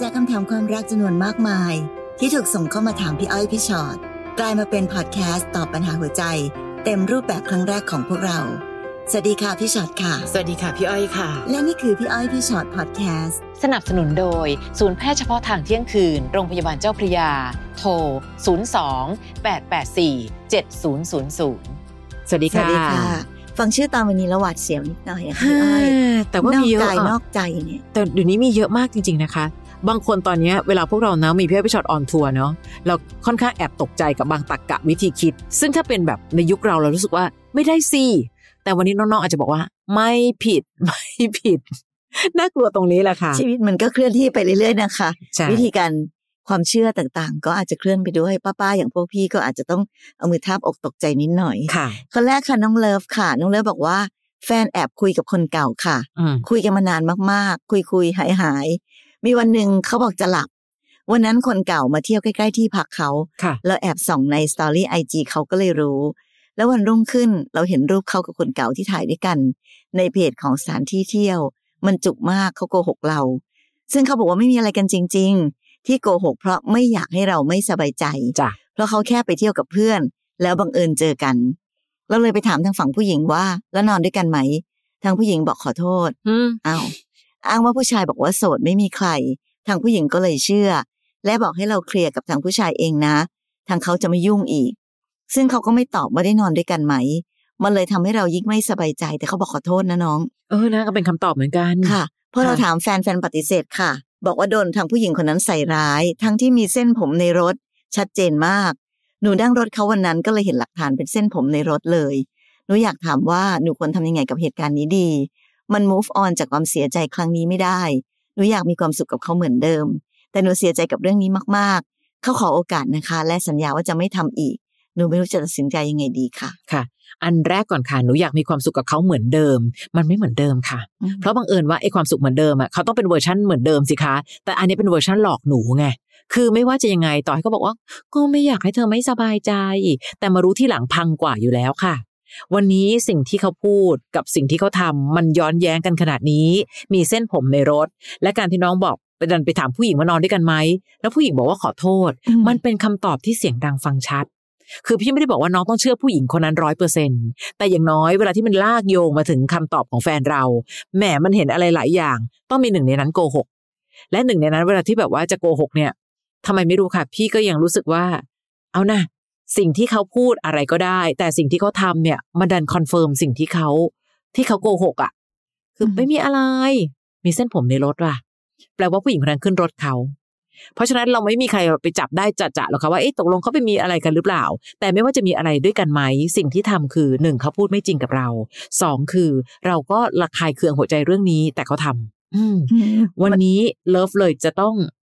จากคำถามความรักจำนวนมากมาย ที่ถูกส่งเข้ามาถามพี่อ้อยพี่ชอ็อตกลายมาเป็นพอดแคสต์ตอบปัญหาหัวใจ เต็มรูปแบบครั้งแรกของพวกเรา สวัสดีค่ะพี่ชอ็อตค่ะ สวัสดีค่ะพี่อ้อยค่ะ และนี่คือพี่อ้อยพี่ชอ็อตพอดแคสต์สนับสนุนโดย ศูนย์แพทย์เฉพาะทางเที่ยงคืน โรงพยาบาลเจ้าพระยา โทร 02 884 7000 สวัสดีค่ะสวัค่ะสดีค่ะฟังชื่อตอนวันนี้แล้วหวาดเสียวนิดหน่อยอะพี่อ้อยแต่ว่านอกกายนอกใจเนี่ยมีเยอะอะแต่เดี๋ยวนี้มีเยอะมากจริง ๆนะคะ บางคนตอนเนี้ยเวลาพวกเราเนาะมีพี่อ้อยพี่ฉอด on tour เนาะเราค่อนข้างแอบตกใจกับบางตรรกะวิธีคิด ซึ่งถ้าเป็นแบบในยุคเราเรารู้สึกว่าไม่ได้สิแต่วันนี้น้องๆอาจจะบอกว่า ไม่ผิดไม่ผิดน่ากลัวตรงนี้แหละค่ะ ชีวิตมันก็เคลื่อนที่ไปเรื่อยๆนะคะใช่วิธีการความเชื่อต่างๆ ก็อาจจะเคลื่อนไปด้วยป้าๆอย่างพวกพี่ก็อาจจะต้องเอามือทาบอกตกใจนิดหน่อยค่ะคนแรกค่ะน้องเลิฟค่ะ น้องเลิฟบอกว่าแฟนแอบคุยกับคนเก่าค่ะอืมคุยกันมานานมากๆ คุยคุยหายหายๆ มีวันหนึ่งเขาบอกจะหลับ วันนั้นคนเก่ามาเที่ยวใกล้ๆที่พักเขาค่ะแล้วแอบส่องในสตอรี่ไอจีเขาก็เลยรู้ แล้ววันรุ่งขึ้นเราเห็นรูปเขากับคนเก่าที่ถ่ายด้วยกัน ในเพจของสถานที่เที่ยว มันจุกมากเขาโกหกเรา ซึ่งเขาบอกว่าไม่มีอะไรกันจริง ๆ ที่โกหก เพราะไม่อยากให้เราไม่สบายใจจ้ะเพราะเขาแค่ไปเที่ยวกับเพื่อน แล้วบังเอิญเจอกันเราเลยไปถามทางฝั่งผู้หญิงว่า แล้วนอนด้วยกันไหม ทางผู้หญิงบอกขอโทษอืมอ้าว อ้างว่าผู้ชายบอกว่าโสดไม่มีใคร ทางผู้หญิงก็เลยเชื่อ และบอกให้เราเคลียร์กับทางผู้ชายเองนะ ทางเขาจะไม่ยุ่งอีก ซึ่งเขาก็ไม่ตอบว่าได้นอนด้วยกันไหม มันเลยทำให้เรายิ่งไม่สบายใจ แต่เขาบอกขอโทษนะน้อง เออนะก็เป็นคำตอบเหมือนกันค่ะพอเราค่ะถามแฟนแฟนปฏิเสธค่ะ บอกว่าโดนทางผู้หญิงคนนั้นใส่ร้าย ทั้งที่มีเส้นผมในรถ ชัดเจนมาก หนูนั่งรถเขาวันนั้นก็เลยเห็นหลักฐานเป็นเส้นผมในรถเลยหนูอยากถามว่าหนูควรทำยังไงกับเหตุการณ์นี้ดี มัน move on จากความเสียใจครั้งนี้ไม่ได้ หนูอยากมีความสุขกับเขาเหมือนเดิม แต่หนูเสียใจกับเรื่องนี้มากๆ เขาขอโอกาสนะคะ และสัญญาว่าจะไม่ทำอีก หนูไม่รู้จะตัดสินใจยังไงดีค่ะ ค่ะ อันแรกก่อนค่ะ หนูอยากมีความสุขกับเขาเหมือนเดิม มันไม่เหมือนเดิมค่ะอืมเพราะบังเอิญว่าไอ้ความสุขเหมือนเดิมอะ เขาต้องเป็นเวอร์ชันเหมือนเดิมสิคะ แต่อันนี้เป็นเวอร์ชันหลอกหนูไงคือไม่ว่าจะยังไงต่อให้เขาบอกว่า ก็ไม่อยากให้เธอไม่สบายใจ แต่มารู้ที่หลังพังกว่าอยู่แล้วค่ะ วันนี้สิ่งที่เขาพูดกับสิ่งที่เขาทำมันย้อนแย้งกันขนาดนี้ มีเส้นผมในรถ และการที่น้องบอกไปดันไปถามผู้หญิงว่านอนด้วยกันไหม แล้วผู้หญิงบอกว่าขอโทษอืมมันเป็นคำตอบที่เสียงดังฟังชัด คือพี่ไม่ได้บอกว่าน้องต้องเชื่อผู้หญิงคนนั้นร้อยเปอร์เซ็นต์แต่อย่างน้อยเวลาที่มันลากโยงมาถึงคำตอบของแฟนเรา แหมมันเห็นอะไรหลายอย่าง ต้องมีหนึ่งในนั้นโกหก และหนึ่งในนั้นเวลาที่แบบว่าจะโกหกเนี่ยทำไมไม่รู้ค่ะ พี่ก็ยังรู้สึกว่า เอานะ สิ่งที่เขาพูดอะไรก็ได้ แต่สิ่งที่เขาทำเนี่ยมันดัน confirm สิ่งที่เขาที่เขาโกหกอะ คือไม่มีอะไร มีเส้นผมในรถว่ะ แปลว่าผู้หญิงคนนั้นขึ้นรถเขา เพราะฉะนั้นเราไม่มีใครไปจับได้จะจะหรอกค่ะว่าเอ๊ะตกลงเขาไปมีอะไรกันหรือเปล่า แต่ไม่ว่าจะมีอะไรด้วยกันไหมสิ่งที่ทำคือหนึ่งเขาพูดไม่จริงกับเราสองคือเราก็ระคายเคืองหัวใจเรื่องนี้ แต่เขาทำอืมวันนี้เลิฟเลยจะต้อง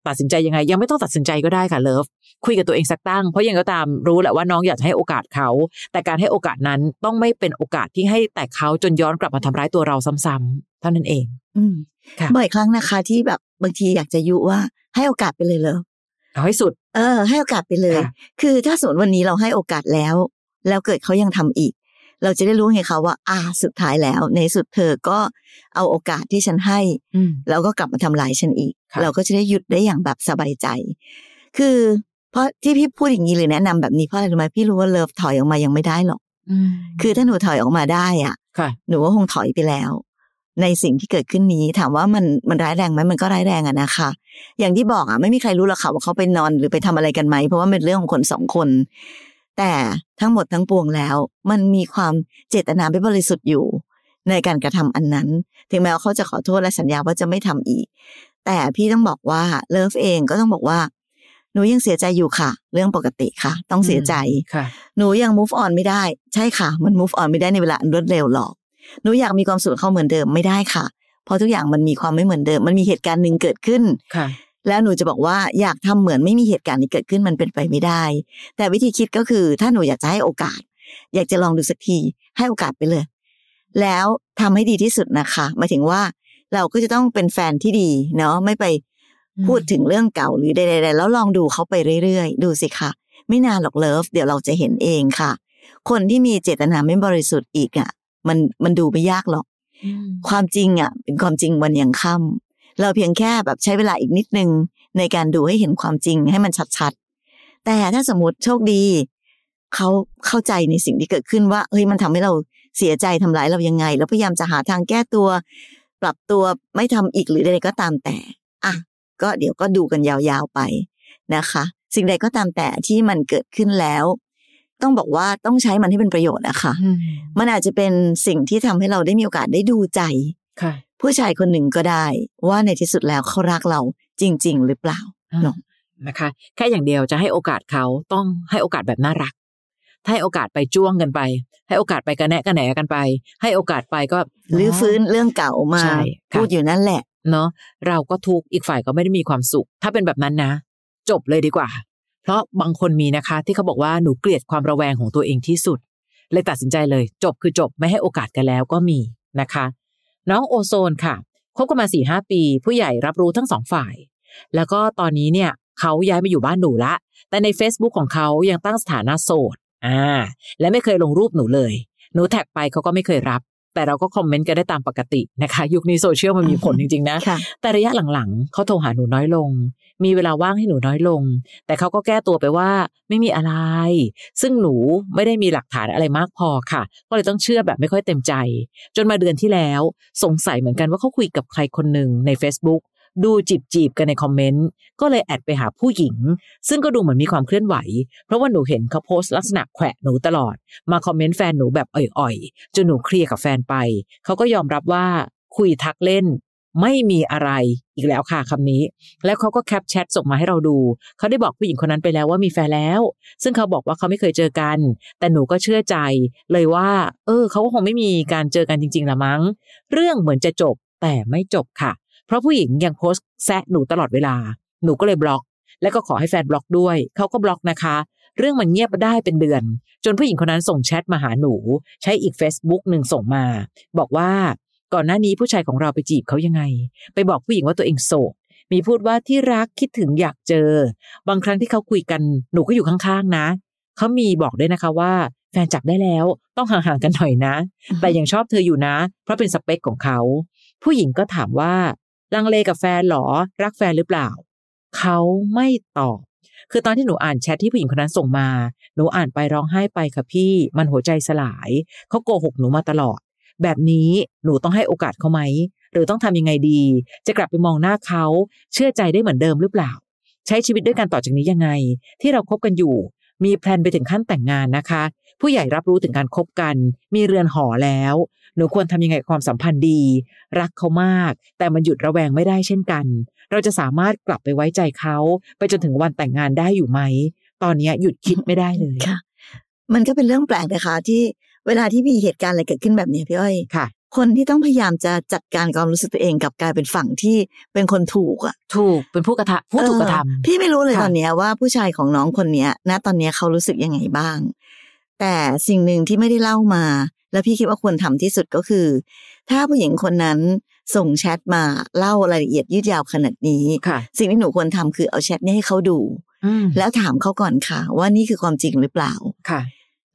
ตัดสินใจยังไง ยังไม่ต้องตัดสินใจก็ได้ค่ะเลิฟคุยกับตัวเองสักตั้งเพราะยังไงก็ตามรู้แหละว่าน้องอยากจะให้โอกาสเขา แต่การให้โอกาสนั้นต้องไม่เป็นโอกาสที่ให้แต่เขาจนย้อนกลับมาทำร้ายตัวเราซ้ำๆเท่านั้นเอง อืมค่ะบ่อยครั้งนะคะ ที่แบบบางทีอยากจะยุว่าให้โอกาสไปเลยเลยเอาให้สุด เออ ให้โอกาสไปเลยค่ะคือถ้าสมมติวันนี้เราให้โอกาสแล้ว แล้วเกิดเขายังทำอีก เราจะได้รู้ไงคะว่า อ่าสุดท้ายแล้ว ในสุดเธอก็เอาโอกาสที่ฉันให้อืมแล้วก็กลับมาทำลายฉันอีกค่ะเราก็จะได้หยุดได้อย่างแบบสบายใจ คือ เพราะที่พี่พูดอย่างนี้หรือแนะนำแบบนี้เพราะอะไรรู้ไหมพี่รู้ว่าเลิฟถอยออกมายังไม่ได้หรอกมคือถ้าหนูถอยออกมาได้อะค่ะหนูก็คงถอยไปแล้ว ในสิ่งที่เกิดขึ้นนี้ถามว่ามันมันร้ายแรงไหมมันก็ร้ายแรงอะนะคะ อย่างที่บอกอะไม่มีใครรู้หรอกค่ะว่าเขาไปนอนหรือไปทำอะไรกันไหมเพราะว่ามันเป็นเรื่องของคนสองคน แต่ทั้งหมดทั้งปวงแล้ว มันมีความเจตนาไม่บริสุทธิ์อยู่ ในการกระทำอันนั้น ถึงแม้ว่าเขาจะขอโทษและสัญญาว่าจะไม่ทำอีก แต่พี่ต้องบอกว่าเลิฟเองก็ต้องบอกว่าหนูยังเสียใจอยู่ค่ะ เรื่องปกติค่ะ ต้องเสียใจค่ะ หนูยัง move on ไม่ได้ ใช่ค่ะ มัน move on ไม่ได้ในเวลาอันรวดเร็วหรอก หนูอยากมีความสุขกับเขาเหมือนเดิมไม่ได้ค่ะ เพราะทุกอย่างมันมีความไม่เหมือนเดิม มันมีเหตุการณ์หนึ่งเกิดขึ้นค่ะ แล้วหนูจะบอกว่าอยากทำเหมือนไม่มีเหตุการณ์นี้เกิดขึ้นมันเป็นไปไม่ได้ แต่วิธีคิดก็คือถ้าหนูอยากจะให้โอกาส อยากจะลองดูสักทีให้โอกาสไปเลย แล้วทำให้ดีที่สุดนะคะหมายถึงว่าเราก็จะต้องเป็นแฟนที่ดีเนาะไม่ไปอืมพูดถึงเรื่องเก่าหรือใดๆแล้วลองดูเขาไปเรื่อยๆ ดูสิคะไม่นานหรอกเลิฟเดี๋ยวเราจะเห็นเองค่ะ คนที่มีเจตนาไม่บริสุทธิ์อีกอะ มันมันดูไม่ยากหรอกอืมความจริงอะ เป็นความจริงวันยังค่ำ เราเพียงแค่แบบใช้เวลาอีกนิดนึง ในการดูให้เห็นความจริงให้มันชัดๆ แต่ถ้าสมมติโชคดี เขาเข้าใจในสิ่งที่เกิดขึ้นว่าเฮ้ยมันทำให้เราเสียใจทำร้ายเรายังไง แล้วพยายามจะหาทางแก้ตัว ปรับตัวไม่ทำอีกหรือใดๆก็ตามแต่อะก็เดี๋ยวก็ดูกันยาวๆไปนะคะ สิ่งใดก็ตามแต่ที่มันเกิดขึ้นแล้ว ต้องบอกว่าต้องใช้มันให้เป็นประโยชน์นะคะอืมมันอาจจะเป็นสิ่งที่ทำให้เราได้มีโอกาสได้ดูใจค่ะ ผู้ชายคนหนึ่งก็ได้ ว่าในที่สุดแล้วเขารักเราจริง ๆ หรือเปล่าเนอะนะคะ แค่อย่างเดียวจะให้โอกาสเขาต้องให้โอกาสแบบน่ารักถ้าให้โอกาสไปจ้วงกันไป ให้โอกาสไปกระแนะกระแหนกันไป ให้โอกาสไปก็หรือฟื้นเรื่องเก่ามาใช่ค่ะพูดอยู่นั่นแหละ เนาะเราก็ทุกข์อีกฝ่ายก็ไม่ได้มีความสุข ถ้าเป็นแบบนั้นนะ จบเลยดีกว่า เพราะบางคนมีนะคะ ที่เขาบอกว่าหนูเกลียดความระแวงของตัวเองที่สุด เลยตัดสินใจเลย จบคือจบไม่ให้โอกาสกันแล้วก็มีนะคะ น้องโอโซนค่ะคบกันมาสี่ห้าปี ผู้ใหญ่รับรู้ทั้งสองฝ่าย แล้วก็ตอนนี้เนี่ยเขาย้ายมาอยู่บ้านหนูละ แต่ใน Facebook ของเขายังตั้งสถานะโสดอ่าและไม่เคยลงรูปหนูเลย หนูแท็กไปเขาก็ไม่เคยรับ แต่เราก็คอมเมนต์กันได้ตามปกตินะคะ ยุคนี้โซเชียลมันมีผลจริง ๆนะค่ะแต่ระยะหลังๆเขาโทรหาหนูน้อยลง มีเวลาว่างให้หนูน้อยลง แต่เขาก็แก้ตัวไปว่าไม่มีอะไร ซึ่งหนูไม่ได้มีหลักฐานอะไรมากพอค่ะ ก็เลยต้องเชื่อแบบไม่ค่อยเต็มใจ จนมาเดือนที่แล้ว สงสัยเหมือนกันว่าเขาคุยกับใครคนหนึ่งใน Facebook ดูจีบจีบกันในคอมเมนต์ก็เลยแอดไปหาผู้หญิง ซึ่งก็ดูเหมือนมีความเคลื่อนไหว เพราะว่าหนูเห็นเขาโพสต์ลักษณะแขวะหนูตลอด มาคอมเมนต์แฟนหนูแบบอ่อยๆจนหนูเคลียร์กับแฟนไป เขาก็ยอมรับว่าคุยทักเล่นไม่มีอะไรอีกแล้วค่ะคำนี้ แล้วเขาก็แคปแชทส่งมาให้เราดู เขาได้บอกผู้หญิงคนนั้นไปแล้วว่ามีแฟนแล้ว ซึ่งเขาบอกว่าเขาไม่เคยเจอกัน แต่หนูก็เชื่อใจ เลยว่า เออเขาก็คงไม่มีการเจอกันจริงๆละมั้ง เรื่องเหมือนจะจบแต่ไม่จบค่ะ เพราะผู้หญิงยังโพสต์แซะหนูตลอดเวลา หนูก็เลยบล็อก แล้วก็ขอให้แฟนบล็อกด้วย เขาก็บล็อกนะคะ เรื่องมันเงียบได้เป็นเดือน จนผู้หญิงคนนั้นส่งแชทมาหาหนู ใช้อีก Facebook หนึ่งส่งมา บอกว่าก่อนหน้านี้ผู้ชายของเราไปจีบเขายังไง ไปบอกผู้หญิงว่าตัวเองโสด มีพูดว่าที่รักคิดถึงอยากเจอ บางครั้งที่เขาคุยกันหนูก็อยู่ข้างๆนะ เขามีบอกด้วยนะคะว่า แฟนจับได้แล้วต้องห่างๆกันหน่อยนะ แต่ยังชอบเธออยู่นะ เพราะเป็นสเปคของเขา ผู้หญิงก็ถามว่า ลังเลกับแฟนหรอ รักแฟนหรือเปล่า เขาไม่ตอบ คือตอนที่หนูอ่านแชทที่ผู้หญิงคนนั้นส่งมา หนูอ่านไปร้องไห้ไปค่ะพี่ มันหัวใจสลาย เขาโกหกหนูมาตลอด แบบนี้หนูต้องให้โอกาสเขาไหม หรือต้องทำยังไงดี จะกลับไปมองหน้าเขา เชื่อใจได้เหมือนเดิมหรือเปล่า ใช้ชีวิตด้วยกันต่อจากนี้ยังไง ที่เราคบกันอยู่ มีแพลนไปถึงขั้นแต่งงานนะคะ ผู้ใหญ่รับรู้ถึงการคบกัน มีเรือนหอแล้ว หนูควรทำยังไงกับความสัมพันธ์ดี รักเขามาก แต่มันหยุดระแวงไม่ได้เช่นกัน เราจะสามารถกลับไปไว้ใจเขา ไปจนถึงวันแต่งงานได้อยู่ไหม ตอนนี้หยุดคิดไม่ได้เลยค่ะ มันก็เป็นเรื่องแปลกนะคะที่เวลาที่มีเหตุการณ์อะไรเกิดขึ้นแบบเนี้ยพี่อ้อยค่ะคนที่ต้องพยายามจะจัดการความรู้สึกตัวเองกลับกลายเป็นฝั่งที่เป็นคนถูกอะ ถูกเป็นผู้กระทำผู้ถูกกระทเออพี่ไม่รู้เลยค่ะตอนเนี้ยว่าผู้ชายของน้องคนเนี้ยณตอนเนี้ยเขารู้สึกยังไงบ้าง แต่สิ่งหนึ่งที่ไม่ได้เล่ามา แล้วพี่คิดว่าควรทำที่สุดก็คือ ถ้าผู้หญิงคนนั้นส่งแชทมาเล่ารายละเอียดยืดยาวขนาดนี้ำค่ะสิ่งที่หนูควรทำคือเอาแชทนี้ให้เขาดูอืมแล้วถามเขาก่อนค่ะ ว่านี่คือความจริงหรือเปล่าค่ะ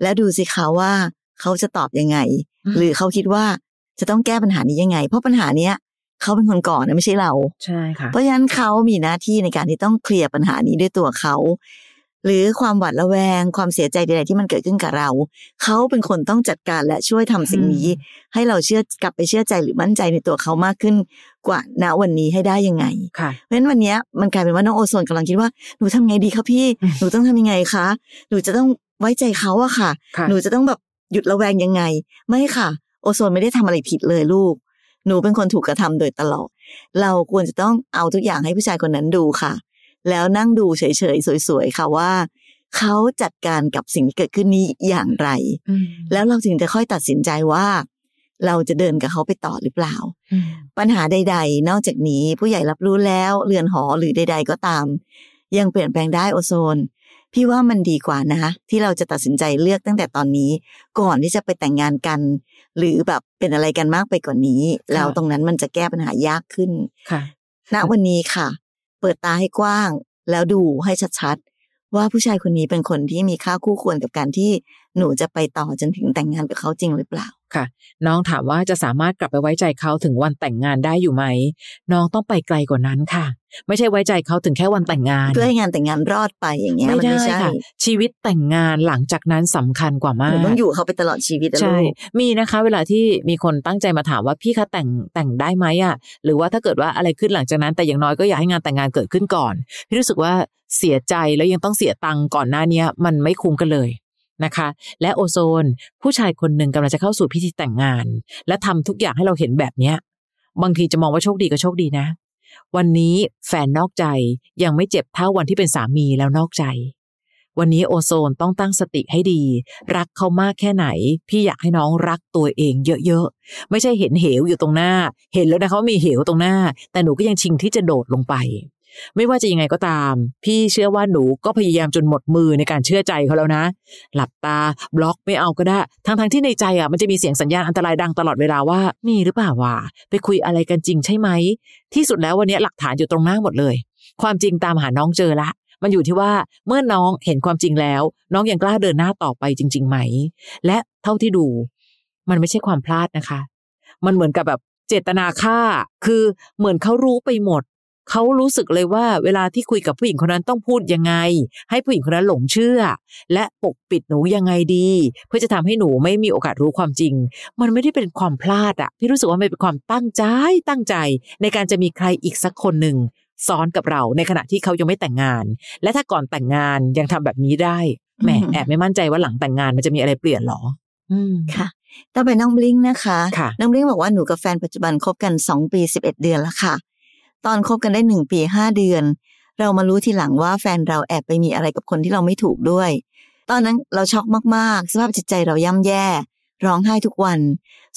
แล้วดูสิคะว่าเขาจะตอบยังไงอืมหรือเขาคิดว่าจะต้องแก้ปัญหานี้ยังไง เพราะปัญหาเนี้ยเขาเป็นคนก่อนนะไม่ใช่เรา ใช่ค่ะ เพราะฉะนั้นเขามีหน้าที่ในการที่ต้องเคลียร์ปัญหานี้ด้วยตัวเขา หรือความหวาดระแวง ความเสียใจใดๆที่มันเกิดขึ้นกับเรา เขาเป็นคนต้องจัดการและช่วยทำสิ่งนี้ ให้เราเชื่อกลับไปเชื่อใจหรือมั่นใจในตัวเขามากขึ้นกว่าณวันนี้ให้ได้ยังไงค่ะเพราะฉะนั้นวันเนี้ยมันกลายเป็นว่าน้องโอโซนกำลังคิดว่าหนูทำไงดีคะพี่อืมหนูต้องทำยังไงคะหนูจะต้องไว้ใจเขาอะค่ะค่ะ หนูจะต้องแบบหยุดระแวงยังไง ไม่ค่ะ โอโซนไม่ได้ทำอะไรผิดเลยลูก หนูเป็นคนถูกกระทำโดยตลอด เราควรจะต้องเอาทุกอย่างให้ผู้ชายคนนั้นดูค่ะ แล้วนั่งดูเฉยๆ สวยๆ ค่ะว่า เขาจัดการกับสิ่งที่เกิดขึ้นนี้อย่างไรอืมแล้วเราจึงจะค่อยตัดสินใจว่า เราจะเดินกับเขาไปต่อหรือเปล่าอืมปัญหาใด ๆ นอกจากนี้ผู้ใหญ่รับรู้แล้วเรือนหอหรือใด ๆ ก็ตาม ยังเปลี่ยนแปลงได้โอโซน พี่ว่ามันดีกว่านะที่เราจะตัดสินใจเลือกตั้งแต่ตอนนี้ ก่อนที่จะไปแต่งงานกัน หรือแบบเป็นอะไรกันมากไปกว่านนี้ แล้วตรงนั้นมันจะแก้ปัญหายากขึ้นค่ะณวันนี้ค่ะ เปิดตาให้กว้าง แล้วดูให้ชัดๆ ว่าผู้ชายคนนี้เป็นคนที่มีค่าคู่ควรกับการที่หนูจะไปต่อจนถึงแต่งงานกับเขาจริงหรือเปล่าค่ะ น้องถามว่าจะสามารถกลับไปไว้ใจเขาถึงวันแต่งงานได้อยู่ไหม น้องต้องไปไกลกว่านั้นค่ะ ไม่ใช่ไว้ใจเขาถึงแค่วันแต่งงาน เพื่อให้งานแต่งงานรอดไปอย่างเงี้ยไม่มันได้ไม่ใช่ค่ะชีวิตแต่งงานหลังจากนั้นสำคัญกว่าหมานูกต้องอยู่กับเขาไปตลอดชีวิตอะใช่ลูกมีนะคะ เวลาที่มีคนตั้งใจมาถามว่าพี่คะแต่งแต่งได้ไหมอะหรือว่าถ้าเกิดว่าอะไรขึ้นหลังจากนั้นแต่อย่างน้อยก็อยากให้งานแต่งงานเกิดขึ้นก่อนพี่รู้สึกว่าเสียใจแล้วยังต้องเสียตังค์ก่อนหน้าเนี้ยมันไม่คุ้มกันเลยนะคะ และโอโซน ผู้ชายคนหนึ่งกำลังจะเข้าสู่พิธีแต่งงาน และทำทุกอย่างให้เราเห็นแบบเนี้ยบางทีจะมองว่าโชคดีก็โชคดีนะ วันนี้แฟนนอกใจยังไม่เจ็บเท่าวันที่เป็นสามีแล้วนอกใจ วันนี้โอโซนต้องตั้งสติให้ดี รักเขามากแค่ไหน พี่อยากให้น้องรักตัวเองเยอะๆ ไม่ใช่เห็นเหวอยู่ตรงหน้า เห็นแล้วนะเขามีเหวตรงหน้า แต่หนูก็ยังชิงที่จะโดดลงไป ไม่ว่าจะยังไงก็ตาม พี่เชื่อว่าหนูก็พยายามจนหมดมือในการเชื่อใจเขาแล้วนะ หลับตาบล็อกไม่เอาก็ได้ ทั้งๆที่ในใจอะมันจะมีเสียงสัญญาณอันตรายดังตลอดเวลาว่า มีหรือเปล่าวะไปคุยอะไรกันจริงใช่ไหม ที่สุดแล้ววันนี้หลักฐานอยู่ตรงหน้าหมดเลย ความจริงตามหาน้องเจอละมันอยู่ที่ว่าเมื่อน้องเห็นความจริงแล้ว น้องยังกล้าเดินหน้าต่อไปจริง ๆ ไหม และเท่าที่ดู มันไม่ใช่ความพลาดนะคะ มันเหมือนกับแบบเจตนาฆ่า คือเหมือนเขารู้ไปหมด เขารู้สึกเลยว่าเวลาที่คุยกับผู้หญิงคนนั้นต้องพูดยังไง ให้ผู้หญิงคนนั้นหลงเชื่อ และปกปิดหนูยังไงดี เพื่อจะทำให้หนูไม่มีโอกาสรู้ความจริง มันไม่ได้เป็นความพลาดอะพี่รู้สึกว่ามันเป็นความตั้งใจตั้งใจ ในการจะมีใครอีกสักคนหนึ่งซ้อนกับเราในขณะที่เขายังไม่แต่งงาน และถ้าก่อนแต่งงานยังทำแบบนี้ได้แหมอืมแอบไม่มั่นใจว่าหลังแต่งงานมันจะมีอะไรเปลี่ยนหรอ อืมค่ะต่อไปน้องบลิงนะคะค่ะน้องบลิงบอกว่าหนูกับแฟนปัจจุบันคบกันสองปีสิบเอ็ดเดือนแล้วค่ะ ตอนคบกันได้หนึ่งปีห้าเดือน เรามารู้ทีหลังว่าแฟนเราแอบไปมีอะไรกับคนที่เราไม่ถูกด้วย ตอนนั้นเราช็อกมากๆ สภาพจิตใจเราย่ำแย่ ร้องไห้ทุกวัน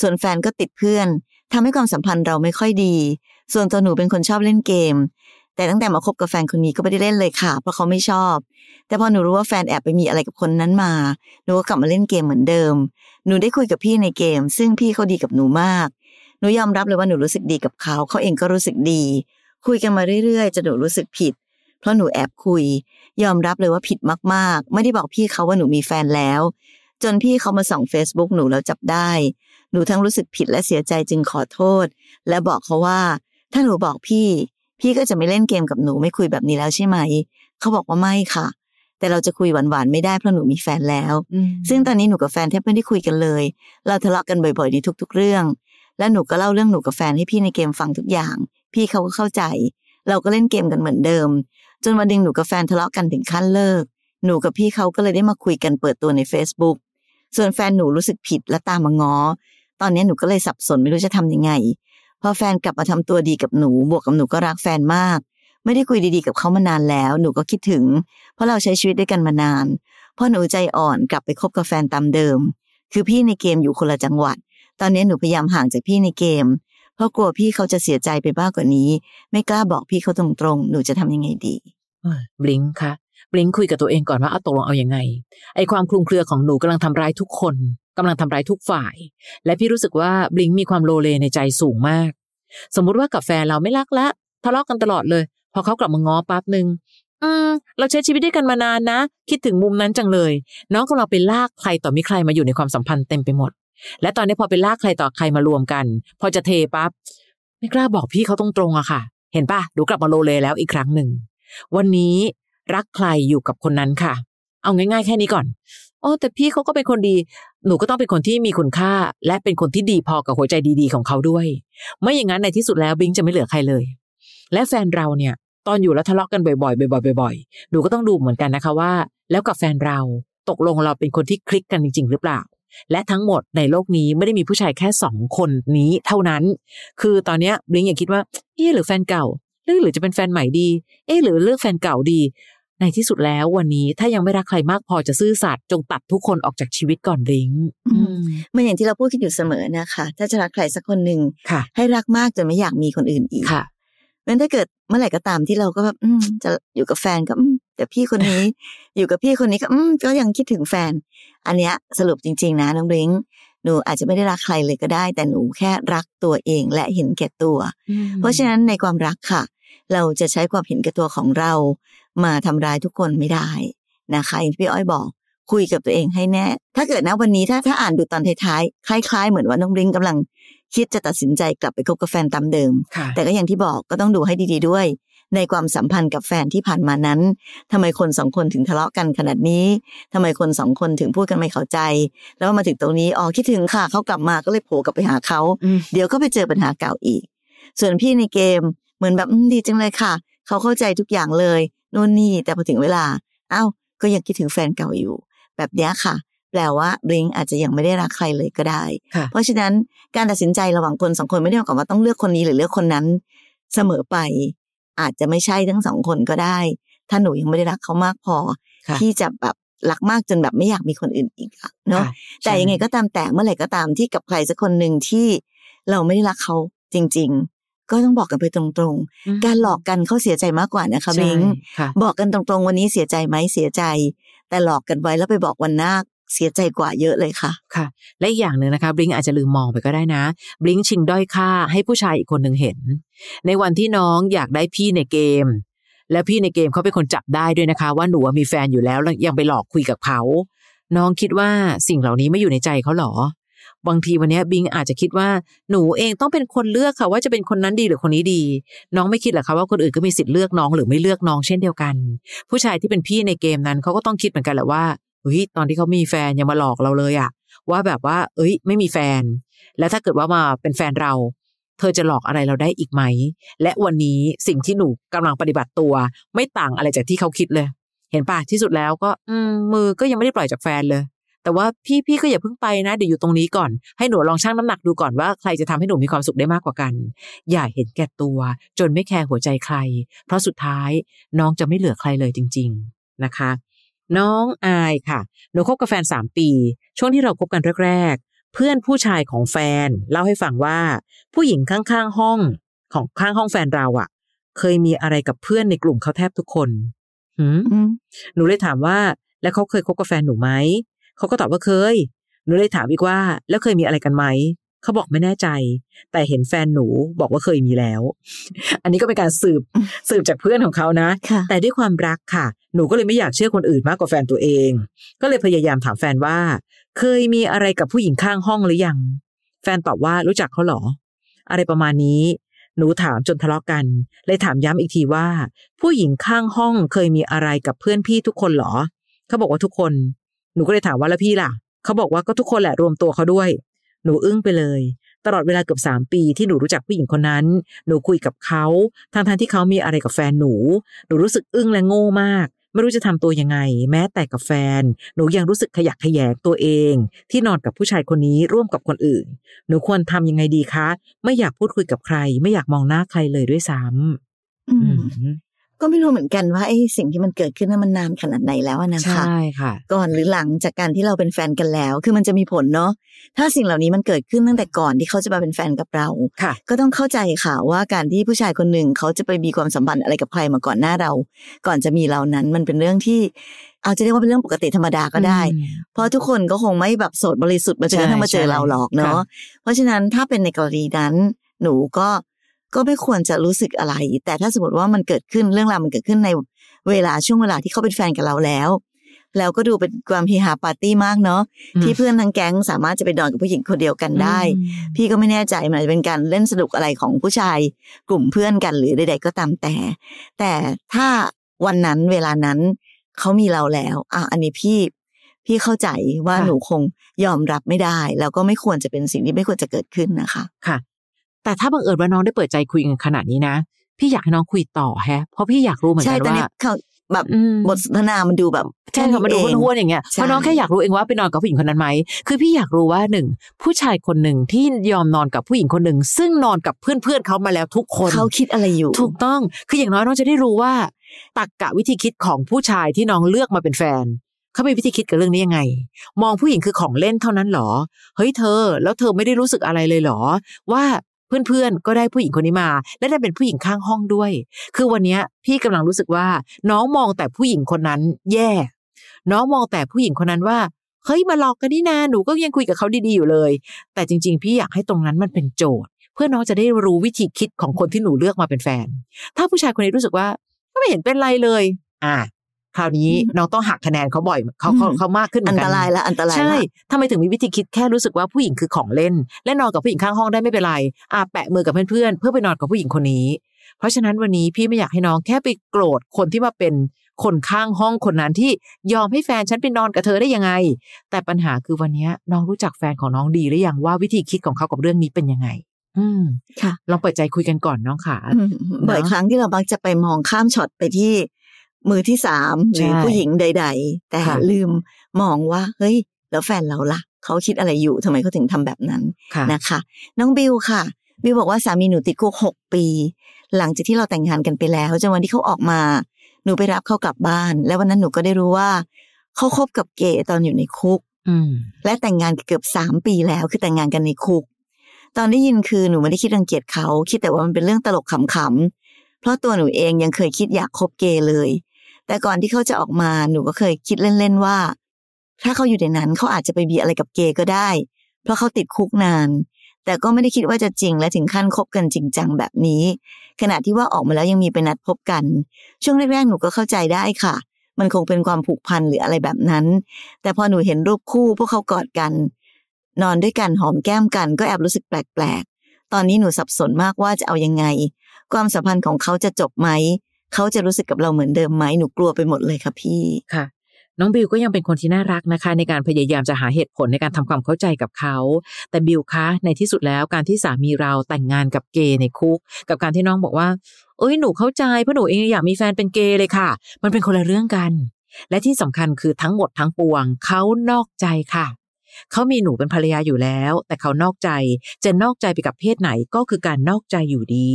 ส่วนแฟนก็ติดเพื่อนทำให้ความสัมพันธ์เราไม่ค่อยดี ส่วนตัวหนูเป็นคนชอบเล่นเกม แต่ตั้งแต่มาคบกับแฟนคนนี้ก็ไม่ได้เล่นเลยค่ะ เพราะเขาไม่ชอบ แต่พอหนูรู้ว่าแฟนแอบไปมีอะไรกับคนนั้นมา หนูก็กลับมาเล่นเกมเหมือนเดิม หนูได้คุยกับพี่ในเกม ซึ่งพี่เขาดีกับหนูมาก นูยอมรับเลยว่าหนูรู้สึกดีกับเขาเขาเองก็รู้สึกดี คุยกันมาเรื่อยๆจนหนูรู้สึกผิด เพราะหนูแอบคุย ยอมรับเลยว่าผิดมากๆ ไม่ได้บอกพี่เขาว่าหนูมีแฟนแล้ว จนพี่เขามาส่อง Facebook หนูแล้วจับได้ หนูทั้งรู้สึกผิดและเสียใจจึงขอโทษ และบอกเขาว่า ถ้าหนูบอกพี่ พี่ก็จะไม่เล่นเกมกับหนูไม่คุยแบบนี้แล้วใช่ไหม เขาบอกว่าไม่ค่ะแต่เราจะคุยหวานๆไม่ได้เพราะหนูมีแฟนแล้ว ซึ่งตอนนี้หนูกับแฟนแทบไม่ได้คุยกันเลย เราทะเลาะกันบ่อยๆในทุก ๆ เรื่อง และหนูก็เล่าเรื่องหนูกับแฟนให้พี่ในเกมฟังทุกอย่าง พี่เขาก็เข้าใจ เราก็เล่นเกมกันเหมือนเดิม จนวันหนึ่งหนูกับแฟนทะเลาะกันถึงขั้นเลิก หนูกับพี่เขาก็เลยได้มาคุยกันเปิดตัวใน Facebook ส่วนแฟนหนูรู้สึกผิดและตามมาง้อ ตอนนี้หนูก็เลยสับสนไม่รู้จะทำยังไง พอแฟนกลับมาทำตัวดีกับหนูบวกกับหนูก็รักแฟนมาก ไม่ได้คุยดีๆกับเขามานานแล้ว หนูก็คิดถึง เพราะเราใช้ชีวิตด้วยกันมานานพอหนูใจอ่อนกลับไปคบกับแฟนตามเดิม คือพี่ในเกมอยู่คนละจังหวัด ตอนนี้หนูพยายามห่างจากพี่ในเกม เพราะกลัวพี่เขาจะเสียใจไปมากกว่านี้ ไม่กล้าบอกพี่เขาตรงๆ หนูจะทำยังไงดีบลิงคะบลิงคุยกับตัวเองก่อนว่าเอาตกลงเอาอยัางไง ไอความคลุมเครือของหนูกำลังทำร้ายทุกคนกำลังทำร้ายทุกฝ่าย และพี่รู้สึกว่าบลิงมีความโลเลในใจสูงมาก สมมุติว่ากับแฟนเราไม่รักละทะเลาะกันตลอดเลย พอเขากลับมาง้อปั๊บหนึ่งอืมเราใช้ชีวิตด้วยกันมานานนะ คิดถึงมุมนั้นจังเลย น้องกำลังไปลากใครต่อมีใครมาอยู่ในความสัมพันธ์เต็มไปหมด และตอนนี้พอไปลากใครต่อใครมารวมกัน พอจะเทปั๊บไม่กล้าบอกพี่เขาตรงๆอะค่ะ เห็นปะดูกลับมาโลเลแล้วอีกครั้งหนึ่ง วันนี้รักใครอยู่กับคนนั้นค่ะ เอาง่ายๆ แค่นี้ก่อนอ๋อแต่พี่เขาก็เป็นคนดี หนูก็ต้องเป็นคนที่มีคุณค่า และเป็นคนที่ดีพอกับหัวใจดีๆของเขาด้วย ไม่อย่างนั้นในที่สุดแล้วบิงจะไม่เหลือใครเลย และแฟนเราเนี่ย ตอนอยู่แล้วทะเลาะกันบ่อยๆ บ่อยๆ บ่อยๆ หนูก็ต้องดูเหมือนกันนะคะว่า แล้วกับแฟนเราตกลงเราเป็นคนที่คลิกกันจริง ๆ หรือเปล่า และทั้งหมดในโลกนี้ไม่ได้มีผู้ชายแค่สองคนนี้เท่านั้น คือตอนเนี้ยบลิงอย่าคิดว่าเอ๊ะหรือแฟนเก่าหรือหรือจะเป็นแฟนใหม่ดี เอ๊ะหรือเลือกแฟนเก่าดี ในที่สุดแล้ววันนี้ถ้ายังไม่รักใครมากพอจะซื่อสัตย์จงตัดทุกคนออกจากชีวิตก่อนบลิงอืมมันอย่างที่เราพูดกันอยู่เสมอนะคะ ถ้าจะรักใครสักคนหนึ่งค่ะให้รักมากจนไม่อยากมีคนอื่นอีกค่ะเพราะฉะนั้นถ้าเกิดเมื่อไหร่ก็ตามที่เราก็แบบอืมจะอยู่กับแฟนก็ อืมแต่พี่คนนี้ อยู่กับพี่คนนี้ก็อืมก็ยังคิดถึงแฟน อันเนี้ยสรุปจริง ๆ นะน้องบลิงหนูอาจจะไม่ได้รักใครเลยก็ได้ แต่หนูแค่รักตัวเองและเห็นแก่ตัว เพราะฉะนั้นในความรักค่ะ เราจะใช้ความเห็นแก่ตัวของเรา มาทำร้ายทุกคนไม่ได้นะคะอย่างที่พี่อ้อยบอกคุยกับตัวเองให้แน่ ถ้าเกิดนะวันนี้ถ้าถ้าอ่านดูตอนท้ายๆ คล้ายๆ เหมือนว่าน้องบลิงกำลัง คิดจะตัดสินใจกลับไปคบกับแฟนตามเดิมค่ะแต่ก็อย่างที่บอกก็ต้องดูให้ดีๆด้วย ในความสัมพันธ์กับแฟนที่ผ่านมานั้นทำไมคนสองคนถึงทะเลาะกันขนาดนี้ทำไมคนสองคนถึงพูดกันไม่เข้าใจ แล้วมาถึงตรงนี้อ๋อคิดถึงค่ะเขากลับมาก็เลยโผล่กลับไปหาเขาอืมเดี๋ยวก็ไปเจอปัญหาเก่าอีก ส่วนพี่ในเกมเหมือนแบบอืมดีจังเลยค่ะ เขาเข้าใจทุกอย่างเลยนู่นนี่แต่พอถึงเวลาอ้าวก็ยังคิดถึงแฟนเก่าอยู่ แบบเนี้ยค่ะ แปลว่าบลิงอาจจะยังไม่ได้รักใครเลยก็ได้ค่ะเพราะฉะนั้นการตัดสินใจระหว่างคนสองคนไม่ได้หมายความว่าต้องเลือกคนนี้หรือเลือกคนนั้นเสมอไป อาจจะไม่ใช่ทั้งสองคนก็ได้ ถ้าหนูยังไม่ได้รักเขามากพอค่ะที่จะแบบรักมากจนแบบไม่อยากมีคนอื่นอีกอะเนาะค่ะแต่ยังไงก็ตามแต่เมื่อไหร่ก็ตามที่กับใครสักคนหนึ่งที่เราไม่ได้รักเขาจริง ๆ ก็ต้องบอกกันไปตรงอืมๆการหลอกกันเขาเสียใจมากกว่านะคะใช่บิงค่ะบอกกันตรงๆ วันนี้เสียใจไหมเสียใจ แต่หลอกกันไว้แล้วไปบอกวันหน้า เสียใจกว่าเยอะเลยค่ะค่ะ และอีกอย่างหนึ่งนะคะบลิงอาจจะลืมมองไปก็ได้นะบลิงชิงด้อยค่าให้ผู้ชายอีกคนหนึ่งเห็น ในวันที่น้องอยากได้พี่ในเกม แล้วพี่ในเกมเขาเป็นคนจับได้ด้วยนะคะ ว่าหนูมีแฟนอยู่แล้วแล้วยังไปหลอกคุยกับเขาน้องคิดว่าสิ่งเหล่านี้ไม่อยู่ในใจเขาหรอ บางทีวันนี้บิงอาจจะคิดว่าหนูเองต้องเป็นคนเลือกค่ะ ว่าจะเป็นคนนั้นดีหรือคนนี้ดี น้องไม่คิดเหรอคะว่าคนอื่นก็มีสิทธิ์เลือกน้องหรือไม่เลือกน้องเช่นเดียวกัน ผู้ชายที่เป็นพี่ในเกมนั้นเขาก็ต้องคิดเหมือนกันแหละว่า เฮ้ยตอนที่เขามีแฟนยังมาหลอกเราเลยอะว่าแบบว่า เอ้ย ไม่มีแฟน แล้วถ้าเกิดว่ามาเป็นแฟนเรา เธอจะหลอกอะไรเราได้อีกไหม และวันนี้สิ่งที่หนูกำลังปฏิบัติตัว ไม่ต่างอะไรจากที่เขาคิดเลย เห็นปะที่สุดแล้วก็ อืมือก็ยังไม่ได้ปล่อยจากแฟนเลย แต่ว่าพี่พี่ก็อย่าเพิ่งไปนะเดี๋ยวอยู่ตรงนี้ก่อน ให้หนูลองชั่งน้ำหนักดูก่อนว่าใครจะทำให้หนูมีความสุขได้มากกว่ากัน อย่าเห็นแก่ตัว จนไม่แคร์หัวใจใคร เพราะสุดท้ายน้องจะไม่เหลือใครเลยจริง ๆนะคะ น้องอายค่ะ หนูคบกับแฟนสามปี ช่วงที่เราคบกันแรกๆ เพื่อนผู้ชายของแฟน เล่าให้ฟังว่า ผู้หญิงข้างๆห้องของข้างห้องแฟนเราอะเคยมีอะไรกับเพื่อนในกลุ่มเขาแทบทุกคนหืมอืมหนูเลยถามว่า แล้วเขาเคยคบกับแฟนหนูไหมเขาก็ตอบว่าเคย หนูเลยถามอีกว่า แล้วเคยมีอะไรกันไหม เขาบอกไม่แน่ใจ แต่เห็นแฟนหนูบอกว่าเคยมีแล้ว อันนี้ก็เป็นการสืบสืบจากเพื่อนของเขานะค่ะแต่ด้วยความรักค่ะ หนูก็เลยไม่อยากเชื่อคนอื่นมากกว่าแฟนตัวเอง ก็เลยพยายามถามแฟนว่า เคยมีอะไรกับผู้หญิงข้างห้องหรือยัง แฟนตอบว่ารู้จักเขาเหรอ อะไรประมาณนี้ หนูถามจนทะเลาะกัน เลยถามย้ำอีกทีว่า ผู้หญิงข้างห้องเคยมีอะไรกับเพื่อนพี่ทุกคนเหรอ เขาบอกว่าทุกคน หนูก็เลยถามว่าแล้วพี่ล่ะเขาบอกว่าก็ทุกคนแหละรวมตัวเขาด้วย หนูอึ้งไปเลย ตลอดเวลาเกือบสามปีที่หนูรู้จักผู้หญิงคนนั้น หนูคุยกับเขาทั้งทที่เขามีอะไรกับแฟนหนู หนูรู้สึกอึ้งและโง่มาก ไม่รู้จะทำตัวยังไง แม้แต่กับแฟน หนูยังรู้สึกขยักขยแยงตัวเอง ที่นอนกับผู้ชายคนนี้ร่วมกับคนอื่น หนูควรทำยังไงดีคะ ไม่อยากพูดคุยกับใคร ไม่อยากมองหน้าใครเลยด้วยซ้ำอือืมม ก็ไม่รู้เหมือนกันว่าไอ้สิ่งที่มันเกิดขึ้นนั้นมันนานขนาดไหนแล้วอะนะคะใช่ค่ะ ก่อนหรือหลังจากการที่เราเป็นแฟนกันแล้ว คือมันจะมีผลเนาะถ้าสิ่งเหล่านี้มันเกิดขึ้นตั้งแต่ก่อนที่เขาจะมาเป็นแฟนกับเราค่ะก็ต้องเข้าใจค่ะว่าการที่ผู้ชายคนหนึ่งเขาจะไปมีความสัมพันธ์อะไรกับใครมาก่อนหน้าเรา ก่อนจะมีเรานั้นมันเป็นเรื่องที่เอาจะเรียกว่าเป็นเรื่องปกติธรรมดาก็ได้อืมเพราะทุกคนก็คงไม่แบบโสดบริสุทธิ์มาจนกระทั่งมาเจอเราหรอกเนาะค่ะเพราะฉะนั้นถ้าเป็นในกรณีนั้นหนูก็ ก็ไม่ควรจะรู้สึกอะไร แต่ถ้าสมมติว่ามันเกิดขึ้นเรื่องราวมันเกิดขึ้นในเวลาช่วงเวลาที่เขาเป็นแฟนกับเราแล้ว แล้วก็ดูเป็นความเฮฮาปาร์ตี้มากเนาะอืมที่เพื่อนทั้งแก๊งสามารถจะไปนอนกับผู้หญิงคนเดียวกันได้อืมพี่ก็ไม่แน่ใจมันอาจจะเป็นการเล่นสนุกอะไรของผู้ชาย กลุ่มเพื่อนกันหรือใด ๆ ก็ตามแต่ แต่ถ้าวันนั้นเวลานั้นเขามีเราแล้วอะอันนี้พี่พี่เข้าใจว่าค่ะหนูคงยอมรับไม่ได้ แล้วก็ไม่ควรจะเป็นสิ่งที่ไม่ควรจะเกิดขึ้นนะคะ ค่ะ แต่ถ้าบังเอิญว่าน้องได้เปิดใจคุยกันขนาดนี้นะ พี่อยากให้น้องคุยต่อแฮะ เพราะพี่อยากรู้เหมือนใช่กันตอนว่านี้เขาแบบอืมบทสนทนามันดูแบบใช่ค่ะมาดูเองห้วนๆอย่างเงี้ยใช่เพราะน้องแค่อยากรู้เองว่าไปนอนกับผู้หญิงคนนั้นไหมคือพี่อยากรู้ว่าหนึ่งผู้ชายคนหนึ่งที่ยอมนอนกับผู้หญิงคนหนึ่งซึ่งนอนกับเพื่อนๆเขามาแล้วทุกคนเขาคิดอะไรอยู่ ถูกต้องคืออย่างน้อยน้องจะได้รู้ว่าตักกะวิธีคิดของผู้ชายที่น้องเลือกมาเป็นแฟนเขามีวิธีคิดกับเรื่องนี้ยังไง มองผู้หญิงคือของเล่นเท่านั้นเหรอ เฮ้ยเธอ แล้วเธอไม่ได้รู้สึกอะไรเลยเหรอ ว่า เพื่อนๆ ก็ได้ผู้หญิงคนนี้มา และได้เป็นผู้หญิงข้างห้องด้วย คือวันนี้พี่กำลังรู้สึกว่า น้องมองแต่ผู้หญิงคนนั้น แย่ น้องมองแต่ผู้หญิงคนนั้นว่าเฮ้ยมาหลอกกันนี่นาหนูก็ยังคุยกับเขาดีๆอยู่เลย แต่จริง ๆ พี่อยากให้ตรงนั้นมันเป็นโจทย์ เพื่อน้องจะได้รู้วิธีคิดของคนที่หนูเลือกมาเป็นแฟน ถ้าผู้ชายคนนี้รู้สึกว่า ก็ไม่เห็นเป็นไรเลย อะ คราวนี้น้องต้องหักคะแนนเขาบ่อยเขาเขาเขามากขึ้นเหมือัอนนกัตนรายละอันตรายใช่ละทำไมถึงมีวิธีคิดแค่รู้สึกว่าผู้หญิงคือของเล่น และนอนกับผู้หญิงข้างห้องได้ไม่เป็นไรอาแปะมือกับเพื่อนๆเพื่อไปนอนกับผู้หญิงคนนี้ เพราะฉะนั้นวันนี้พี่ไม่อยากให้น้องแค่ไปโกรธคนที่มาเป็นคนข้างห้องคนนั้นที่ยอมให้แฟนฉันไปนอนกับเธอได้ยังไง แต่ปัญหาคือวันนี้น้องรู้จักแฟนของน้องดีหรือยังว่าวิธีคิดของเขากับเรื่องนี้เป็นยังไง อืมค่ะ ลองเปิดใจคุยกันก่อนน้องขาอืมบ่อยครั้งที่เรามักจะไปมองข้ามช็อตไปที่ มือที่สามหรือใช่ผู้หญิงใด ๆ แต่ค่ะลืมมองว่า เฮ้ย แล้วแฟนเราล่ะ เขาคิดอะไรอยู่ทำไมเขาถึงทำแบบนั้นค่ะนะคะ น้องบิวค่ะ บิวบอกว่าสามีหนูติดคุกหกปี หลังจากที่เราแต่งงานกันไปแล้วจนวันที่เขาออกมา หนูไปรับเขากลับบ้าน แล้ววันนั้นหนูก็ได้รู้ว่า เขาคบกับเกย์ตอนอยู่ในคุกอืมและแต่งงานเกือบสามปีแล้วคือแต่งงานกันในคุก ตอนได้ยินคือหนูไม่ได้คิดรังเกียจเขา คิดแต่ว่ามันเป็นเรื่องตลกขำๆเพราะตัวหนูเองยังเคยคิดอยากคบเกย์เลย แต่ก่อนที่เขาจะออกมาหนูก็เคยคิดเล่นๆว่า ถ้าเขาอยู่ในนั้นเขาอาจจะไปมีอะไรกับเกย์ก็ได้ เพราะเขาติดคุกนาน แต่ก็ไม่ได้คิดว่าจะจริงและถึงขั้นคบกันจริงจังแบบนี้ ขณะที่ว่าออกมาแล้วยังมีไปนัดพบกัน ช่วงแรกๆหนูก็เข้าใจได้ค่ะ มันคงเป็นความผูกพันหรืออะไรแบบนั้น แต่พอหนูเห็นรูปคู่พวกเขากอดกัน นอนด้วยกันหอมแก้มกันก็แอบรู้สึกแปลกๆตอนนี้หนูสับสนมากว่าจะเอายังไง ความสัมพันธ์ของเขาจะจบไหม เขาจะรู้สึกกับเราเหมือนเดิมไหมหนูกลัวไปหมดเลยค่ะพี่ค่ะ น้องบิวก็ยังเป็นคนที่น่ารักนะคะ ในการพยายามจะหาเหตุผลในการทำความเข้าใจกับเขา แต่บิวคะในที่สุดแล้วการที่สามีเราแต่งงานกับเกย์ในคุก กับการที่น้องบอกว่า เอ้ยหนูเข้าใจเพราะหนูเองอยากมีแฟนเป็นเกย์เลยค่ะ มันเป็นคนละเรื่องกัน และที่สำคัญคือทั้งหมดทั้งปวงเขานอกใจค่ะ เขามีหนูเป็นภรรยาอยู่แล้ว แต่เขานอกใจจะนอกใจไปกับเพศไหนก็คือการนอกใจอยู่ดี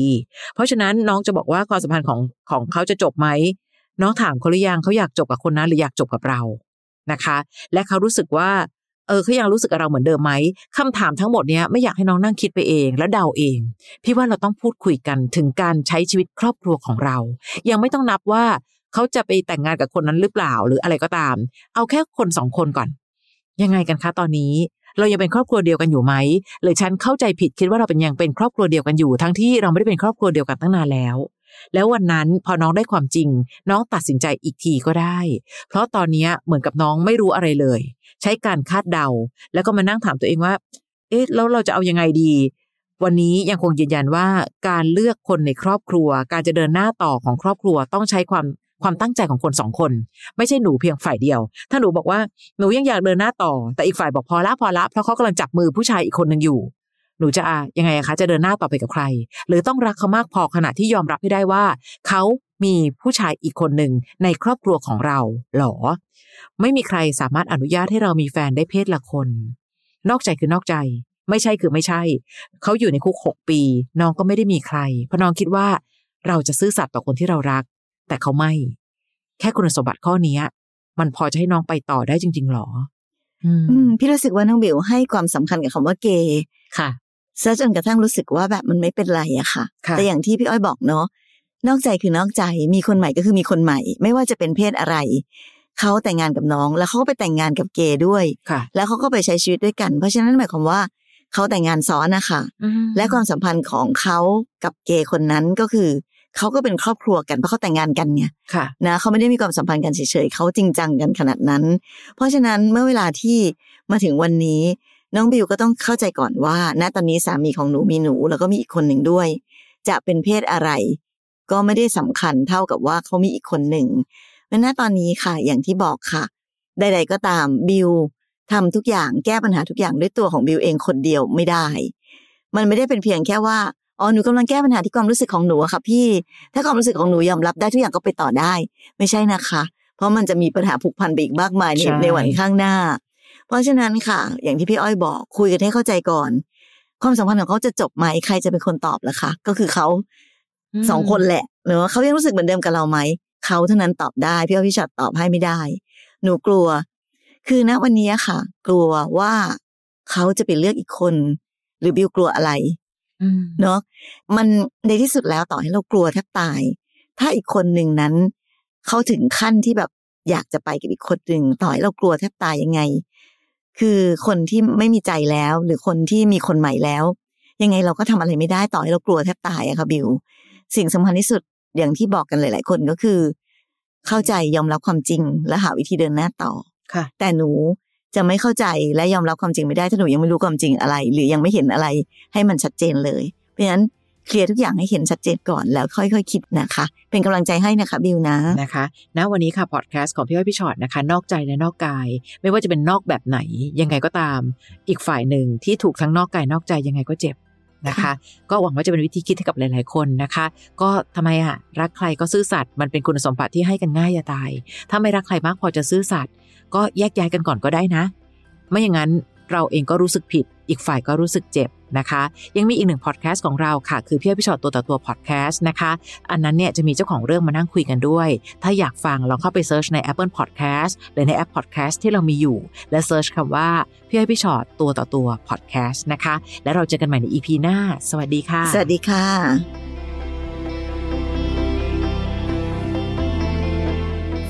เพราะฉะนั้นน้องจะบอกว่าความสัมพันธ์ของของเขาจะจบไหมน้องถามเขาหรือยังเขาอยากจบกับคนนั้นหรืออยากจบกับเรานะคะ และเขารู้สึกว่าเออเขายังรู้สึกกับเราเหมือนเดิมไหมคำถามทั้งหมดเนี้ยไม่อยากให้น้องนั่งคิดไปเอง แล้วเดาเอง พี่ว่าเราต้องพูดคุยกันถึงการใช้ชีวิตครอบครัวของเรา ยังไม่ต้องนับว่าเขาจะไปแต่งงานกับคนนั้นหรือเปล่าหรืออะไรก็ตาม เอาแค่คนสองคนก่อน ยังไงกันคะตอนนี้ เรายังเป็นครอบครัวเดียวกันอยู่ไหมหรือฉันเข้าใจผิดคิดว่าเราเป็นยังเป็นครอบครัวเดียวกันอยู่ ทั้งที่เราไม่ได้เป็นครอบครัวเดียวกันตั้งนานแล้ว แล้ววันนั้นพอน้องได้ความจริง น้องตัดสินใจอีกทีก็ได้ เพราะตอนนี้เหมือนกับน้องไม่รู้อะไรเลย ใช้การคาดเดา แล้วก็มานั่งถามตัวเองว่า เอ๊ะแล้วเราจะเอายังไงดีวันนี้ยังคงยืนยันว่าการเลือกคนในครอบครัว การจะเดินหน้าต่อของครอบครัวต้องใช้ความ ความตั้งใจของคนสองคน ไม่ใช่หนูเพียงฝ่ายเดียว ถ้าหนูบอกว่าหนูยังอยากเดินหน้าต่อ แต่อีกฝ่ายบอกพอละพอละเพราะเขากำลังจับมือผู้ชายอีกคนหนึ่งอยู่ หนูจะอะยังไงคะจะเดินหน้าต่อไปกับใคร หรือต้องรักเขามากพอขนาดที่ยอมรับให้ได้ว่า เขามีผู้ชายอีกคนหนึ่งในครอบครัวของเราหรอ ไม่มีใครสามารถอนุญาตให้เรามีแฟนได้เพศละคน นอกใจคือนอกใจไม่ใช่คือไม่ใช่ เขาอยู่ในคุกหกปี น้องก็ไม่ได้มีใคร เพราะน้องคิดว่าเราจะซื่อสัตย์ต่อคนที่เรารัก แต่เขาไม่ แค่คุณสมบัติข้อเนี้ยมันพอจะให้น้องไปต่อได้จริง ๆหรอ อืมอืมพี่รู้สึกว่าน้องบิวให้ความสำคัญกับคำว่าเกย์ค่ะซะจนกระทั่งรู้สึกว่าแบบมันไม่เป็นไรอะค่ะค่ะ แต่อย่างที่พี่อ้อยบอกเนาะนอกใจคือนอกใจมีคนใหม่ก็คือมีคนใหม่ ไม่ว่าจะเป็นเพศอะไรเขาแต่งงานกับน้อง แล้วเขาก็ไปแต่งงานกับเกย์ด้วยค่ะแล้วเขาก็ไปใช้ชีวิตด้วยกัน เพราะฉะนั้นหมายความว่าเขาแต่งงานซ้อนนะคะอืมและความสัมพันธ์ของเขากับเกย์คนนั้นก็คือ เขาก็เป็นครอบครัวกันเพราะเขาแต่งงานกันไงค่ะนะเขาไม่ได้มีความสัมพันธ์กันเฉยๆเขาจริงจังกันขนาดนั้น เพราะฉะนั้นเมื่อเวลาที่มาถึงวันนี้น้องบิวก็ต้องเข้าใจก่อนว่า ณตอนนี้สามีของหนูมีหนูแล้วก็มีอีกคนหนึ่งด้วย จะเป็นเพศอะไร ก็ไม่ได้สำคัญเท่ากับว่าเขามีอีกคนหนึ่งเพราะณตอนนี้ค่ะ อย่างที่บอกค่ะ ใด ๆ ก็ตามบิวทำทุกอย่างแก้ปัญหาทุกอย่างด้วยตัวของบิวเองคนเดียวไม่ได้ มันไม่ได้เป็นเพียงแค่ว่า อ๋อหนูกำลังแก้ปัญหาที่ความรู้สึกของหนูอะค่ะพี่ ถ้าความรู้สึกของหนูยอมรับได้ทุกอย่างก็ไปต่อได้ ไม่ใช่นะคะ เพราะมันจะมีปัญหาผูกพันไปอีกมากมายในใช่ในวันข้างหน้า เพราะฉะนั้นค่ะ อย่างที่พี่อ้อยบอก คุยกันให้เข้าใจก่อน ความสัมพันธ์ของเขาจะจบไหมใครจะเป็นคนตอบล่ะคะ ก็คือเขาสองคนแหละเนอะเขายังรู้สึกเหมือนเดิมกับเราไหมเขาเท่านั้นตอบได้พี่อ้อยพี่ชอตตอบให้ไม่ได้ หนูกลัว คือณวันนี้ค่ะ กลัวว่าเขาจะไปเลือกอีกคน หรือบิวกลัวอะไรอืม เนาะมันในที่สุดแล้วต่อให้เรากลัวแทบตาย ถ้าอีกคนหนึ่งนั้น เขาถึงขั้นที่แบบอยากจะไปกับอีกคนหนึ่งต่อให้เรากลัวแทบตายยังไง คือคนที่ไม่มีใจแล้ว หรือคนที่มีคนใหม่แล้ว ยังไงเราก็ทำอะไรไม่ได้ต่อให้เรากลัวแทบตายอะค่ะบิว สิ่งสำคัญที่สุดอย่างที่บอกกันหลาย ๆ คนก็คือ เข้าใจยอมรับความจริงและหาวิธีเดินหน้าต่อค่ะ แต่หนู จะไม่เข้าใจและยอมรับความจริงไม่ได้ถ้าหนูยังไม่รู้ความจริงอะไร หรือยังไม่เห็นอะไรให้มันชัดเจนเลย เพราะฉะนั้นเคลียร์ทุกอย่างให้เห็นชัดเจนก่อนแล้วค่อยๆคคิดนะคะ เป็นกำลังใจให้นะคะบิวนะนะคะณวันนี้ค่ะพอดแคสต์ของพี่อ้อยพี่ชอตนะคะ นอกใจและนอกกาย ไม่ว่าจะเป็นนอกแบบไหน ยังไงก็ตาม อีกฝ่ายหนึ่งที่ถูกทั้งนอกกายนอกใจยังไงก็เจ็บนะคะ ก็หวังว่าจะเป็นวิธีคิดให้กับหลาย ๆ คนนะคะ ก็ทำไมอะรักใครก็ซื่อสัตย์มันเป็นคุณสมบัติที่ให้กันง่ายจะตาย ถ้าไม่รักใครมากพอจะซื่อสัตย์ ก็แยกย้ายกันก่อนก็ได้นะ ไม่อย่างนั้นเราเองก็รู้สึกผิด อีกฝ่ายก็รู้สึกเจ็บนะคะ ยังมีอีกหนึ่งพอดแคสต์ของเราค่ะ คือพี่อ้อยพี่ฉอดตัวต่อตัวพอดแคสต์นะคะ อันนั้นเนี่ยจะมีเจ้าของเรื่องมานั่งคุยกันด้วย ถ้าอยากฟังลองเข้าไป search ใน Apple Podcast หรือในแอป Podcast ที่เรามีอยู่ และ search คำว่าพี่อ้อยพี่ฉอดตัวต่อตัวพอดแคสต์นะคะ และเราเจอกันใหม่ใน EP หน้า สวัสดีค่ะ สวัสดีค่ะ